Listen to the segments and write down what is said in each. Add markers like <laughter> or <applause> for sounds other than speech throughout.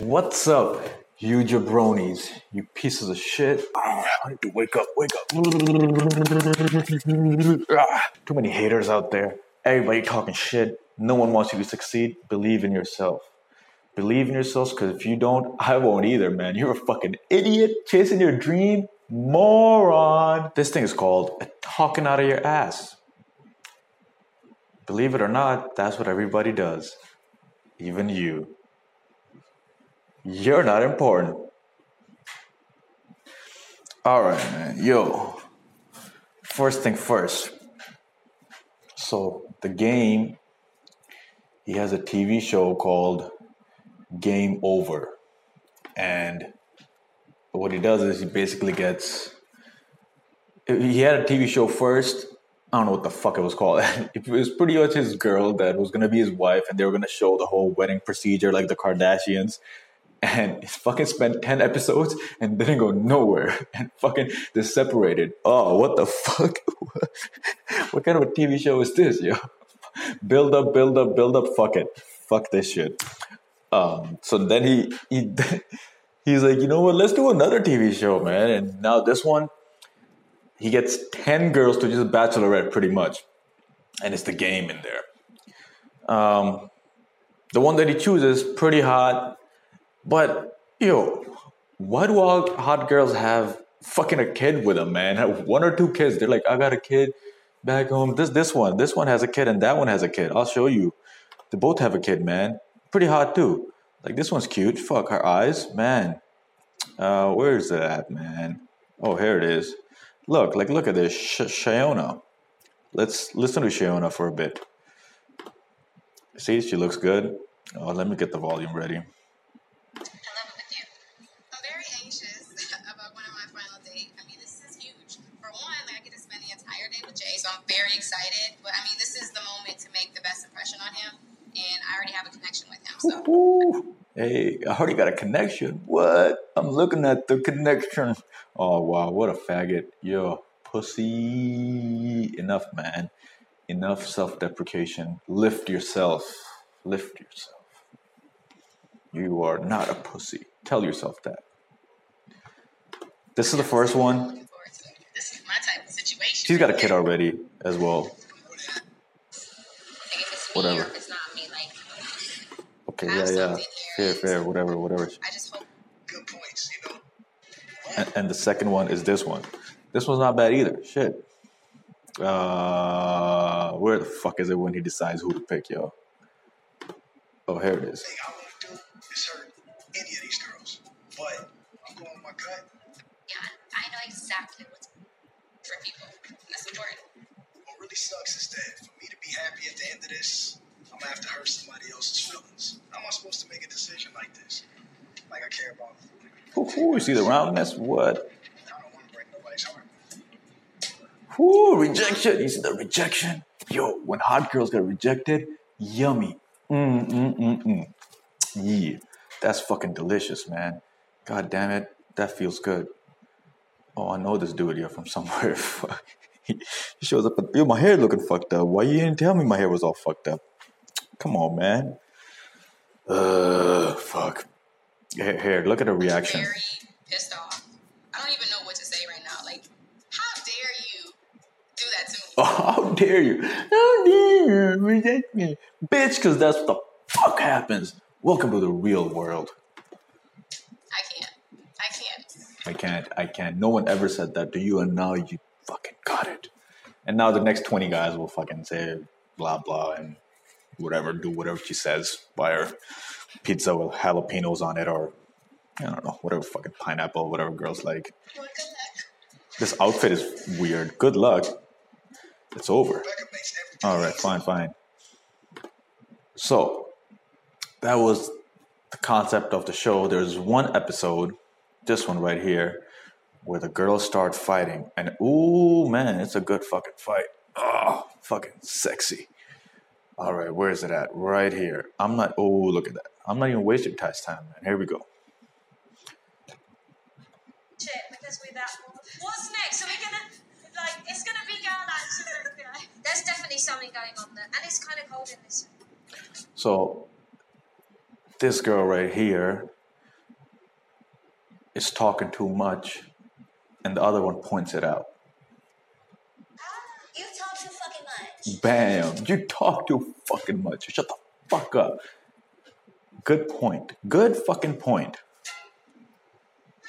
What's up, you jabronis? You pieces of shit. I need to wake up, wake up. Ah, Too many haters out there. Everybody talking shit. No one wants you to succeed. Believe in yourself. Believe in yourselves because if you don't, I won't either, man. You're a fucking idiot chasing your dream. Moron. This thing is called talking out of your ass. Believe it or not, that's what everybody does. Even you. You're not important. All right, man. Yo, first thing first. So, the game, he has a TV show called Game Over. And what he does is he basically gets. He had a TV show first. I don't know what the fuck it was called. <laughs> It was pretty much his girl that was gonna be his wife, and they were gonna show the whole wedding procedure like the Kardashians and fucking spent 10 episodes and didn't go nowhere <laughs> and fucking they separated. Oh, what the fuck? <laughs> what kind of a TV show is this, yo? <laughs> Build up, build up, build up, fuck it. Fuck this shit. Um, so then he, he he's like, you know what, let's do another TV show, man. And now this one, he gets 10 girls to just bachelorette pretty much. And it's the game in there. Um, the one that he chooses, pretty hot, but yo, why do all hot girls have fucking a kid with them, man? <laughs> One or two kids. They're like, I got a kid back home. This this one, this one has a kid, and that one has a kid. I'll show you. They both have a kid, man. Pretty hot too. Like this one's cute. Fuck her eyes, man. Uh, where is that, man? Oh, here it is. Look, like look at this, Sh- Shiona. Let's listen to Shiona for a bit. See, she looks good. Oh, let me get the volume ready. Hey, I already got a connection. What? I'm looking at the connection. Oh wow, what a faggot. Yo, pussy. Enough, man. Enough self-deprecation. Lift yourself. Lift yourself. You are not a pussy. Tell yourself that. This is the first one. looking forward to it. This is my type of situation. She's got a kid already as well. Like if it's me Whatever. or if it's not me, like Okay, yeah, yeah. Something Fair, here. fair, whatever, whatever. I just hope. good points, you know. And, and the second one is this one. This one's not bad either. Shit. Uh, where the fuck is it when he decides who to pick, yo? Oh, here it is. Thing I won't do is hurt any of these girls. But I'm going with my gut. Yeah, I know exactly what's for people. That's important. What really sucks is that for me to be happy at the end of this, I'm gonna have to hurt somebody else's feelings. How am I supposed to make a decision like this? Like I care about Ooh, ooh, you see the roundness? What? I don't want to break nobody's heart. Ooh, rejection. You see the rejection? Yo, when hot girls get rejected, yummy. Mm, mm, mm, mm. Yeah, that's fucking delicious, man. God damn it, that feels good. Oh, I know this dude here from somewhere. <laughs> Fuck. he shows up. Yo, my hair looking fucked up. Why you didn't tell me my hair was all fucked up? Come on, man. Uh, fuck. Here, here, look at the reaction. Very pissed off. I don't even know what to say right now. Like, how dare you do that to me? Oh, <laughs> how dare you? How dare you reject me? Bitch, because that's what the fuck happens. Welcome to the real world. I can't. I can't. I can't, I can't. No one ever said that to you, and now you fucking got it. And now the next 20 guys will fucking say blah blah and whatever, do whatever she says. Buy her pizza with jalapenos on it, or I don't know, whatever fucking pineapple, whatever girls like. This outfit is weird. Good luck. It's over. All right, fine, fine. So that was the concept of the show. There's one episode, this one right here, where the girls start fighting, and ooh man, it's a good fucking fight. Oh, fucking sexy. All right, where is it at? Right here. I'm not. Oh, look at that. I'm not even wasting Ty's time, man. Here we go. because we're that bored. What's next? Are we gonna like? It's gonna be girl. <laughs> There's definitely something going on there, and it's kind of cold in this. room. So this girl right here, is talking too much, and the other one points it out. You talk too fucking much. Bam! You talk too fucking much. Shut the fuck up. Good point. Good fucking point.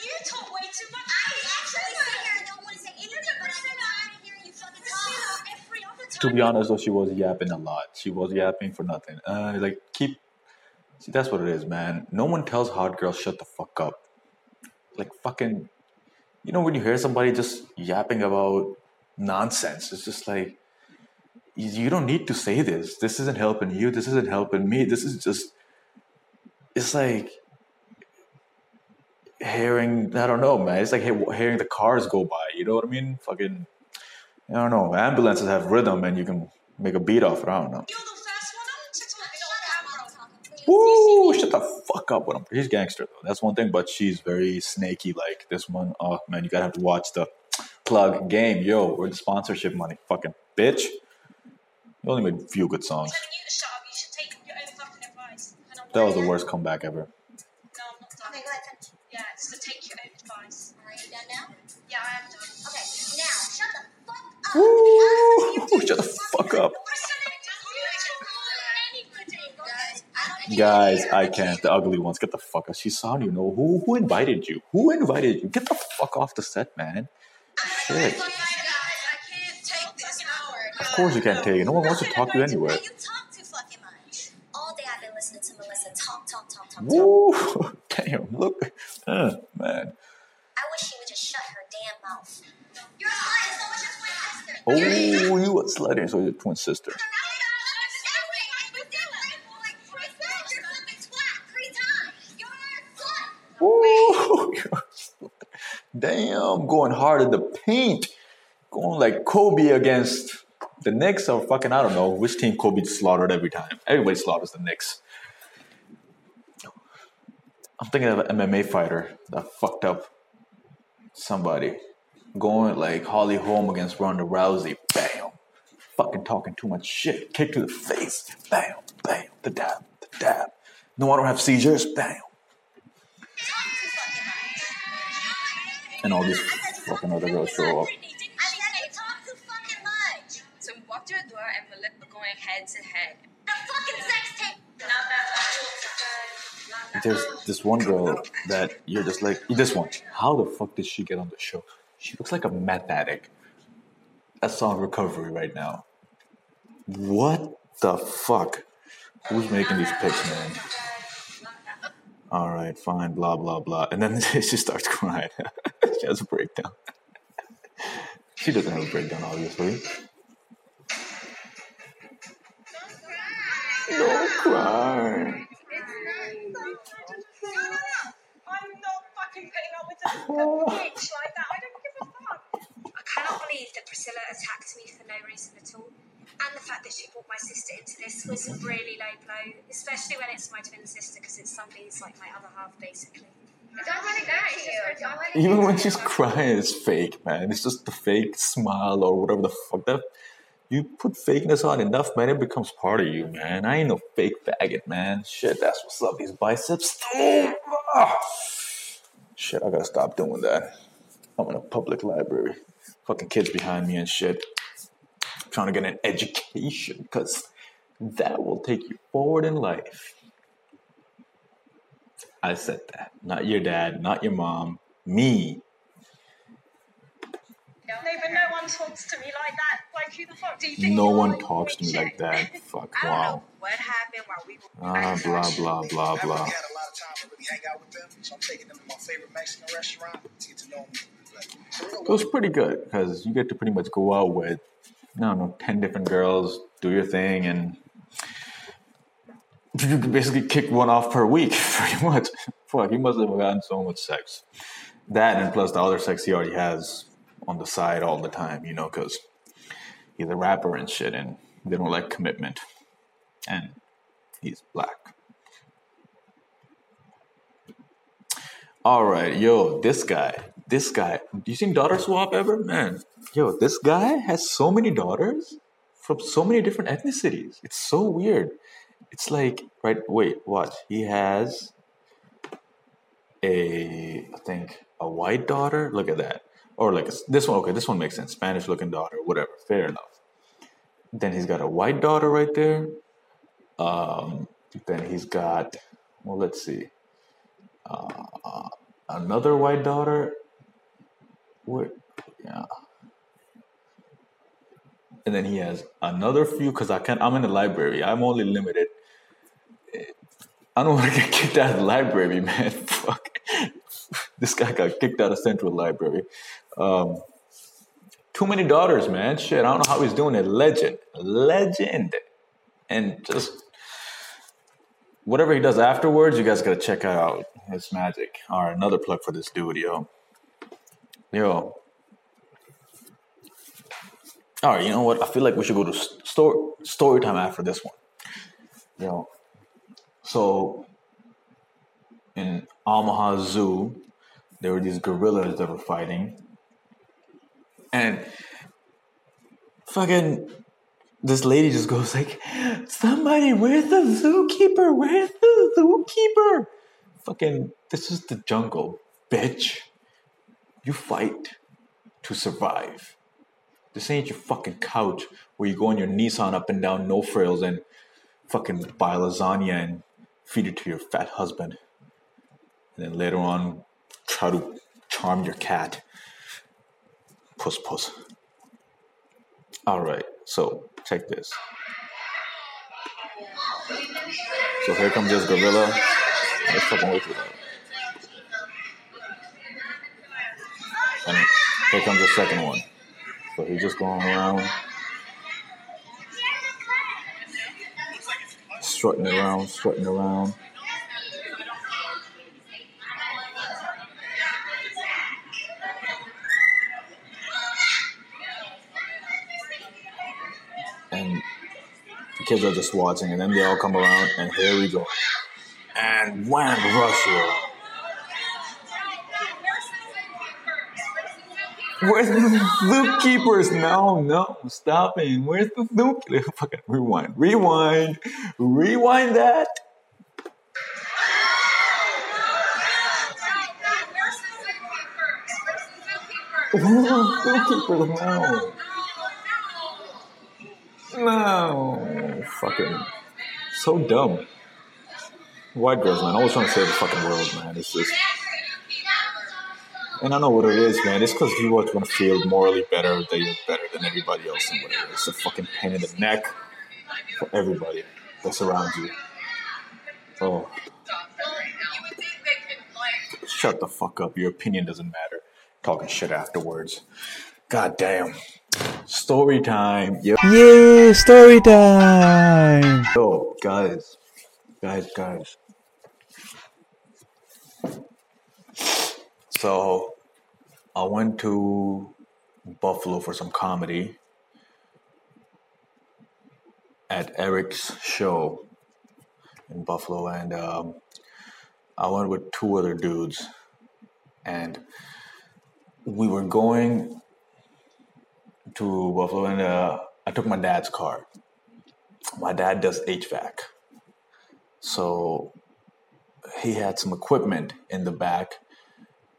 You talk way too much. I actually sit here and don't want to say anything, but I'm tired of hearing you fucking talk. Every other time. To be honest, though, she was yapping a lot. She was yapping for nothing. Uh, like keep. See, that's what it is, man. No one tells hot girls shut the fuck up. Like fucking, you know, when you hear somebody just yapping about nonsense, it's just like you you don't need to say this. This isn't helping you. This isn't helping me. This is just. It's like hearing. I don't know, man. It's like hearing the cars go by. You know what I mean? Fucking. I don't know. Ambulances have rhythm, and you can make a beat off it. I don't know. You're the first one on to talk Shut on up, camera. I'm talking, please. Woo! Shut the fuck up with him. He's gangster though. That's one thing, but she's very snaky. Like this one. Oh man, you gotta have to watch the plug game. Yo, where's the sponsorship money? Fucking bitch. You only made a few good songs. Telling you to shut up. You should take your own fucking advice. And I'm That was the worst comeback ever. No, I'm not done. Okay, go ahead. Yeah, it's to take your own advice. Are you done now? Yeah, I am done. Okay, now shut the fuck up. Woo! Shut the fuck up. Guys, I can't. The ugly ones. Get the fuck out. She saw you know who who invited you? Who invited you? Get the fuck off the set, man. Shit. Of course you can't take it. No one wants to talk to you anyway. You talk too fucking much. All day I've been listening to Melissa talk, talk, talk, talk, talk. Woo! <laughs> Damn, look. Uh, man. I wish she would just shut her damn mouth. You're a slut, so much as my sister. Oh, you a slut, so your twin sister. Woo! Damn, going hard in the paint. Going like Kobe against the Knicks are fucking, I don't know, which team Kobe slaughtered every time. Everybody slaughters the Knicks. I'm thinking of an MMA fighter that fucked up somebody. Going like Holly Holm against Ronda Rousey. Bam. Fucking talking too much shit. Kick to the face. Bam. Bam. The dab. The dab. No, I don't have seizures. Bam. And all these fucking other girls show up. Were going head to head. There's this one girl that you're just like, this one. How the fuck did she get on the show? She looks like a meth addict. That's on recovery right now. What the fuck? Who's making these picks, man? All right, fine, blah blah blah, and then <laughs> she starts crying. <laughs> she has a breakdown. she doesn't have a breakdown, obviously. Don't cry. I'm not fucking putting up with a, a bitch like that. I don't give a fuck. I cannot believe that Priscilla attacked me for no reason at all. And the fact that she brought my sister into this was a really low blow, especially when it's my twin sister, because it's somebody who's like my other half, basically. Don't let it get you. Don't let it Even when she's crying, it's fake, man. It's just the fake smile or whatever the fuck that. You put fakeness on enough, man, it becomes part of you, man. I ain't no fake faggot, man. Shit, that's what's up. These biceps. Ah. <sighs> Shit, I gotta stop doing that. I'm in a public library. Fucking kids behind me and shit. trying to get an education, because that will take you forward in life. I said that. Not your dad, not your mom, me. No, but no one talks to me like that. Like, who the fuck do you think No you are? one you talks to me bitch? like that. <laughs> Fuck, I don't know wow. what happened while we were. Ah, blah, blah, blah, I blah. really had a lot of time to really hang out with them, so I'm taking them to my favorite Mexican restaurant to get to know them. Like, for real, It was pretty good because you get to pretty much go out with, I don't know, 10 different girls, do your thing, and you can basically kick one off per week, <laughs> pretty much. Fuck, he must have gotten so much sex. That and plus the other sex he already has on the side all the time, you know, because he's a rapper and shit, and they don't like commitment. And he's black. All right, yo, this guy, this guy. You seen Daughter Swap ever, man? Yo, this guy has so many daughters from so many different ethnicities. It's so weird. It's like, right? Wait, watch. He has a, a think a white daughter. Look at that. Or like this one. Okay, this one makes sense. Spanish looking daughter. Whatever. Fair enough. Then he's got a white daughter right there. Um, then he's got. Well, let's see. Uh, another white daughter. Where? Yeah. And then he has another few because I can't. I'm in the library. I'm only limited. I don't <laughs> want to get kicked out of the library, man. <laughs> Fuck. This guy got kicked out of Central Library. Um, too many daughters, man. Shit, I don't know how he's doing it. Legend, legend, and just whatever he does afterwards, you guys gotta check out his magic. All right, another plug for this dude, yo. Yo. All right, you know what? I feel like we should go to story story time after this one. Yo. So in Omaha Zoo, there were these gorillas that were fighting. And fucking this lady just goes like, somebody, where's the zookeeper? Where's the zookeeper? Fucking, this is the jungle, bitch. You fight to survive. This ain't your fucking couch where you go on your Nissan up and down, no frills, and fucking buy lasagna and feed it to your fat husband. And then later on, try to charm your cat. Puss puss. All right, so check this. So here comes this gorilla. Let's fucking wait for that. And here comes the second one. So he's just going around, strutting around, strutting around. Kids are just watching, and then they all come around, and here we go. And wham, Russia. Where's the zookeepers? No, no, stop it. Where's the zookeeper? <laughs> Fucking rewind, rewind, rewind that. Where's the? No. No. Fucking so dumb. White girls, man. Always trying to save the fucking world, man. It's just. And I know what it is, man. It's because you always want to feel morally better that you're better than everybody else and whatever. It's a fucking pain in the neck for everybody that surrounds you. Oh. Shut the fuck up. Your opinion doesn't matter. Talking shit afterwards. God damn. Story time. Yo. Yeah, story time. Yo, guys. Guys, guys. So I went to Buffalo for some comedy at Eric's show in Buffalo, and um, I went with two other dudes, and we were going to Buffalo, and uh, I took my dad's car. My dad does HVAC, so he had some equipment in the back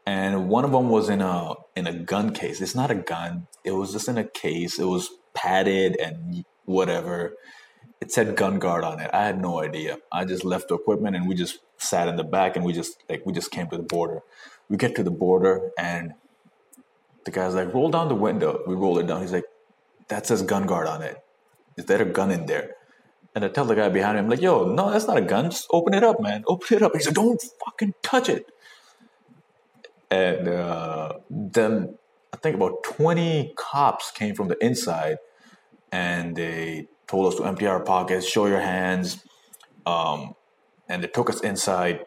and one of them was in a in a gun case. It's not a gun. It was just in a case. It was padded and whatever. It said gun guard on it. I had no idea. I just left the equipment and we just sat in the back and we just like we just came to the border. We get to the border and the guy's like, roll down the window. We roll it down. He's like, that says gun guard on it. Is there a gun in there? And I tell the guy behind me, I'm like, yo, no, that's not a gun. Just open it up, man. Open it up. He's like, don't fucking touch it and uh, then I think about 20 cops came from the inside and they told us to empty our pockets, show your hands, um, and they took us inside.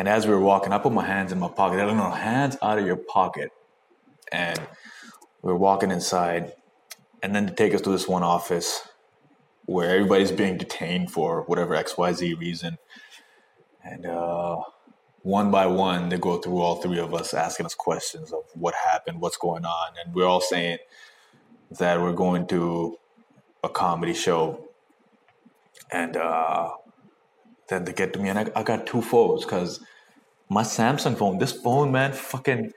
And as we were walking, I put my hands in my pocket. I don't know, hands out of your pocket. And we were walking inside, and then they take us to this one office where everybody's being detained for whatever XYZ reason. And uh, one by one, they go through all three of us, asking us questions of what happened, what's going on, and we're all saying that we're going to a comedy show, and uh, then they get to me, and I, I got two phones because my Samsung phone, this phone, man, fucking,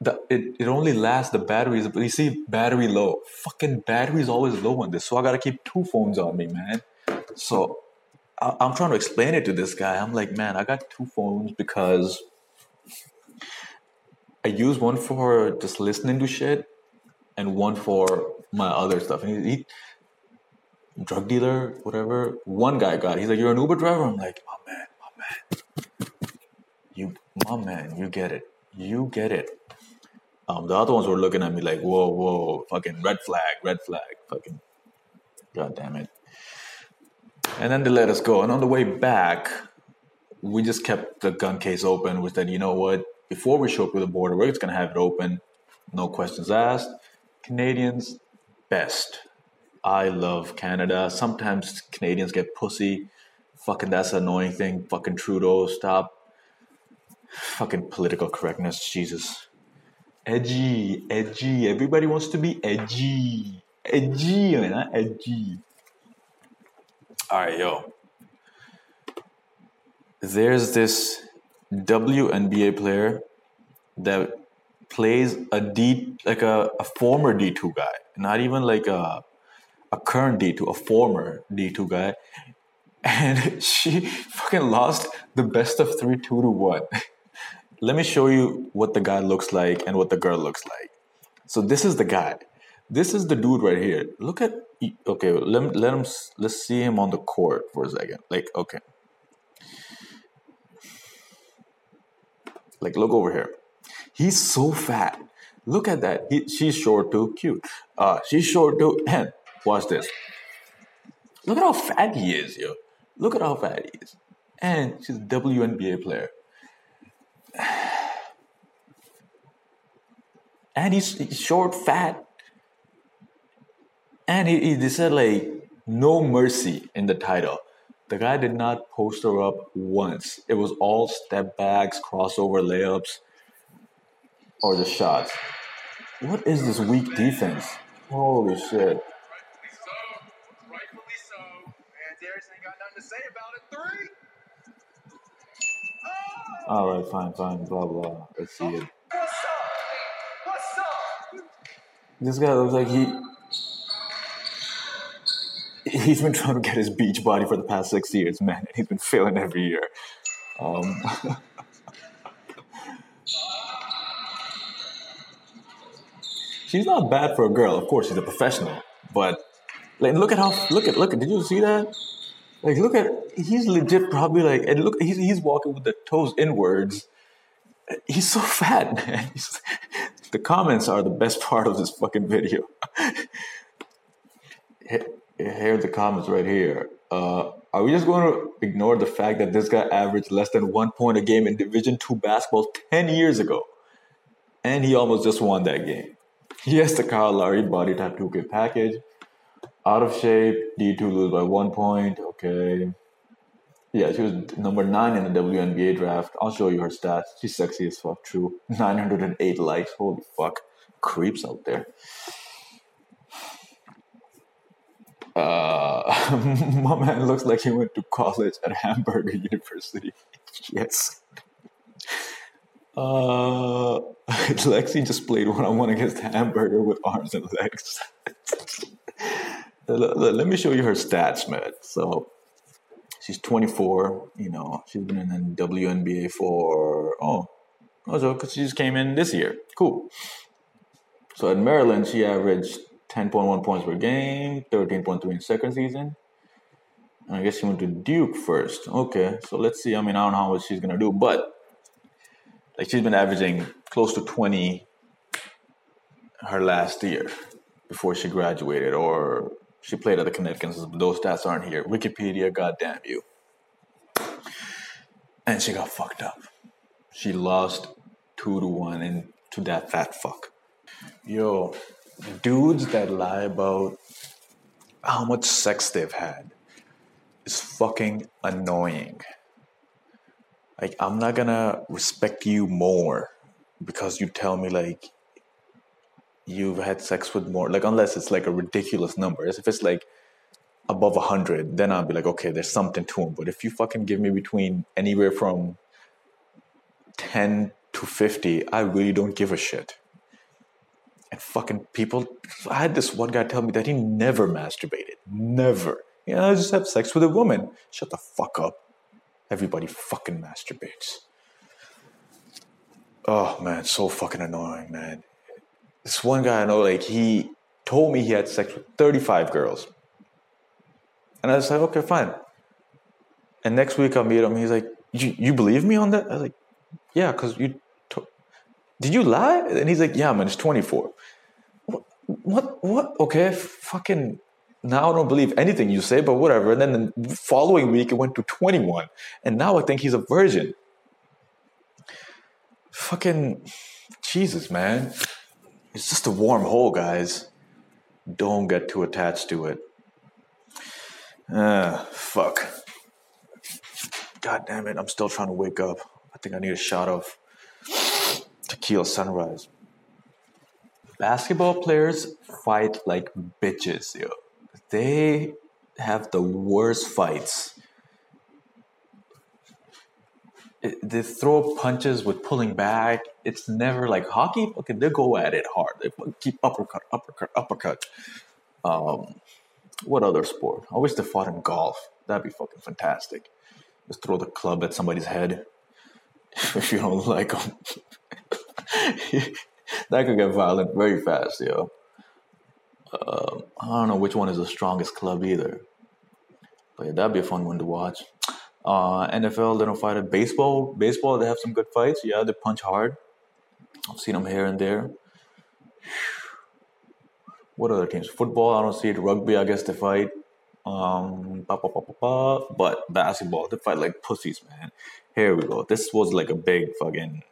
the, it, it only lasts the batteries, but you see, battery low. Fucking battery's always low on this, so I gotta keep two phones on me, man. So I, I'm trying to explain it to this guy. I'm like, man, I got two phones because I use one for just listening to shit and one for my other stuff. And he, he drug dealer, whatever. One guy got. it. He's like, "You're an Uber driver." I'm like, "My man, my man, you, my man, you get it, you get it." Um, the other ones were looking at me like, "Whoa, whoa, fucking red flag, red flag, fucking, god damn it." And then they let us go. And on the way back, we just kept the gun case open. We said, "You know what? Before we show up to the border, we're just gonna have it open, no questions asked." Canadians, best. I love Canada. Sometimes Canadians get pussy. Fucking that's an annoying thing. Fucking Trudeau, stop. Fucking political correctness, Jesus. Edgy, edgy. Everybody wants to be edgy. Edgy, man, edgy. Alright, yo. There's this WNBA player that plays a D like a, a former D2 guy, not even like a a current D2, a former D2 guy. And <laughs> she fucking lost the best of three, two to one. <laughs> Let me show you what the guy looks like and what the girl looks like. So this is the guy. This is the dude right here. Look at okay. Let let him. Let's see him on the court for a second. Like okay. Like look over here. He's so fat. Look at that. He, she's short too. Cute. Uh, she's short too. <laughs> And watch this. Look at how fat he is, yo. Look at how fat he is. And she's a WNBA player. <sighs> And he's, he's short, fat. And he, he they said like no mercy in the title. The guy did not post her up once. It was all step backs, crossover layups, or the shots. What is this weak defense? Holy shit. Say about it. Three. Oh! All right, fine, fine, blah blah. Let's see it. What's up? What's up? This guy looks like he he's been trying to get his beach body for the past six years, man. He's been failing every year. Um, <laughs> she's not bad for a girl. Of course, she's a professional, but like, look at how look at look at. Did you see that? Like, look at he's legit. Probably like, and look, he's he's walking with the toes inwards. He's so fat, man. <laughs> He's- the comments are the best part of this fucking video. <laughs> Here are the comments right here. Uh, are we just going to ignore the fact that this guy averaged less than one point a game in Division Two basketball ten years ago, and he almost just won that game? Yes, the Kyle Lowry body type 2K package. Out of shape, D2 lose by one point. Okay. Yeah, she was number nine in the WNBA draft. I'll show you her stats. She's sexy as fuck, true. <laughs> 908 likes. Holy fuck. Creeps out there. Uh, <laughs> my man looks like he went to college at Hamburger <laughs> University. yes. Uh, Lexi just played one on one against Hamburger with arms and legs. Let, me show you her stats, man. So she's 24. You know, she's been in the WNBA for oh, oh also because she just came in this year. Cool. So at Maryland, she averaged 10.1 points per game, 13.3 in second season. And I guess she went to Duke first. Okay, so let's see. I mean, I don't know how much she's gonna do, but like she's been averaging close to 20 her last year before she graduated, or she played at the Connecticut's. Those stats aren't here. Wikipedia, goddamn you. And she got fucked up. She lost two to one and to that fat fuck. Yo, dudes that lie about how much sex they've had is fucking annoying. Like, I'm not gonna respect you more because you tell me, like, you've had sex with more, like, unless it's like a ridiculous number. If it's like above 100, then I'll be like, okay, there's something to him. But if you fucking give me between anywhere from 10 to 50, I really don't give a shit. And fucking people, I had this one guy tell me that he never masturbated. Never. You know, I just have sex with a woman. Shut the fuck up. Everybody fucking masturbates. Oh man, so fucking annoying, man. This one guy I know, like, he told me he had sex with 35 girls. And I was like, okay, fine. And next week I meet him. He's like, you, believe me on that? I was like, yeah, because you. Did you lie? And he's like, yeah, man, it's 24. What? What? What? Okay, fucking. Now I don't believe anything you say, but whatever. And then the following week it went to 21. And now I think he's a virgin. Fucking. Jesus, man. It's just a warm hole, guys. Don't get too attached to it. Ah, fuck. God damn it, I'm still trying to wake up. I think I need a shot of tequila sunrise. Basketball players fight like bitches, yo. They have the worst fights. They throw punches with pulling back. It's never like hockey. Okay, they go at it hard. They keep uppercut, uppercut, uppercut. Um, what other sport? I wish they fought in golf. That'd be fucking fantastic. Just throw the club at somebody's head <laughs> if you don't like them. <laughs> that could get violent very fast, yo. Um, I don't know which one is the strongest club either. But yeah, that'd be a fun one to watch. Uh, NFL, they don't fight at baseball. Baseball, they have some good fights. Yeah, they punch hard. I've seen them here and there. What other teams? Football, I don't see it. Rugby, I guess they fight. Um, ba, ba, ba, ba, ba. But basketball, they fight like pussies, man. Here we go. This was like a big fucking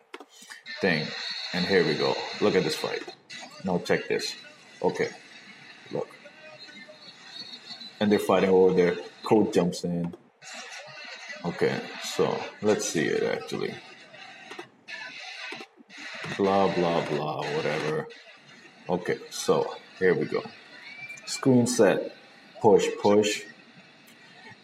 thing. And here we go. Look at this fight. Now check this. Okay. Look. And they're fighting over there. Code jumps in. Okay, so let's see it actually. Blah blah blah, whatever. Okay, so here we go. Screen set. Push, push.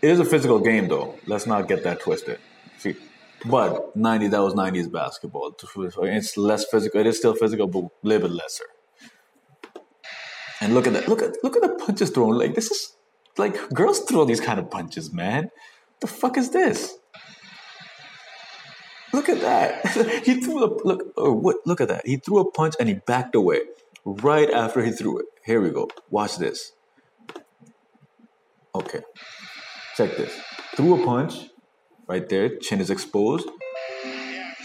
It is a physical game though. Let's not get that twisted. See, but 90, that was 90s basketball. It's less physical. It is still physical, but a little bit lesser. And look at that. Look at look at the punches thrown. Like this is like girls throw these kind of punches, man. The fuck is this? Look at that. <laughs> he threw a look. Oh, what? Look at that. He threw a punch and he backed away right after he threw it. Here we go. Watch this. Okay. Check this. Threw a punch right there. Chin is exposed.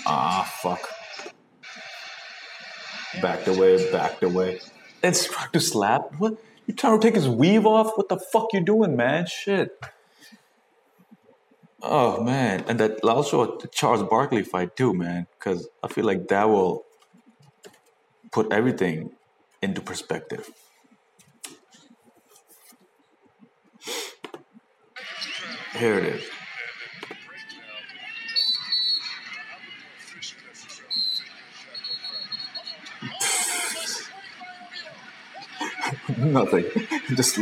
Ah, fuck. Backed away. Backed away. And tried to slap. What? You trying to take his weave off? What the fuck you doing, man? Shit. Oh man, and that also the Charles Barkley fight too, man. Because I feel like that will put everything into perspective. Here it is. <laughs> nothing. <laughs> Just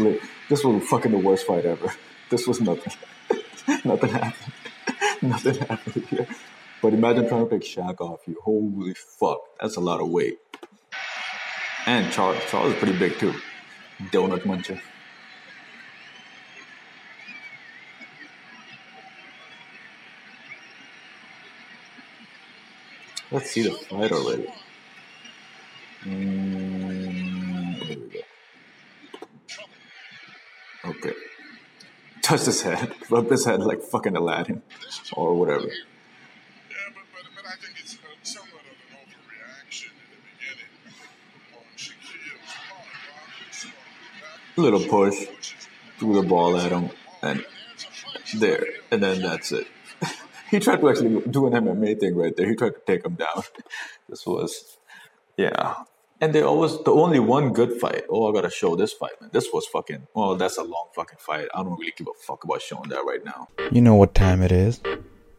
this was fucking the worst fight ever. This was nothing. <laughs> <laughs> nothing happened. <laughs> nothing happened here. But imagine trying to take Shaq off you. Holy fuck, that's a lot of weight. And Charles, Charles is pretty big too. Donut muncher. Let's see the fight already. Mm, here we go. Okay. Touched his head, rubbed his head like fucking Aladdin, or whatever. Yeah, but, but, but I think it's uh, somewhat of an overreaction in the beginning. On Shaquille's part, Barkley Little push, threw the ball at him, and there, and then that's it. <laughs> he tried to actually do an MMA thing right there. He tried to take him down. <laughs> This was, yeah. And they always the only one good fight. Oh, I gotta show this fight, man. This was fucking. Well, that's a long fucking fight. I don't really give a fuck about showing that right now. You know what time it is.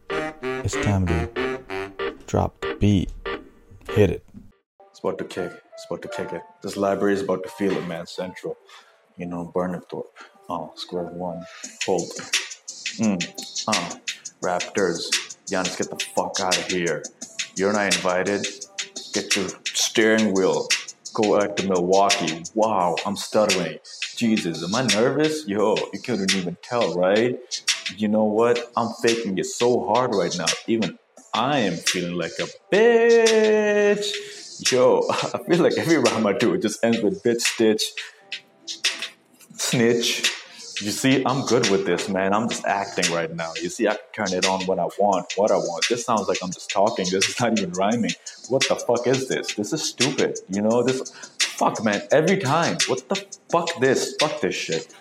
It's time to drop the beat. Hit it. It's about to kick. It's about to kick it. This library is about to feel it, man. Central. You know, Burnhamthorpe. Oh, square one. Hold. Mm. Uh. Raptors. Giannis, get the fuck out of here. You're not invited. Get your steering wheel. Go back to Milwaukee. Wow, I'm stuttering. Jesus, am I nervous? Yo, you couldn't even tell, right? You know what? I'm faking it so hard right now. Even I am feeling like a bitch. Yo, <laughs> I feel like every rhyme I do it just ends with bitch stitch, snitch. You see, I'm good with this, man. I'm just acting right now. You see, I can turn it on when I want, what I want. This sounds like I'm just talking. This is not even rhyming. What the fuck is this? This is stupid. You know, this, fuck, man. Every time. What the fuck this? Fuck this shit.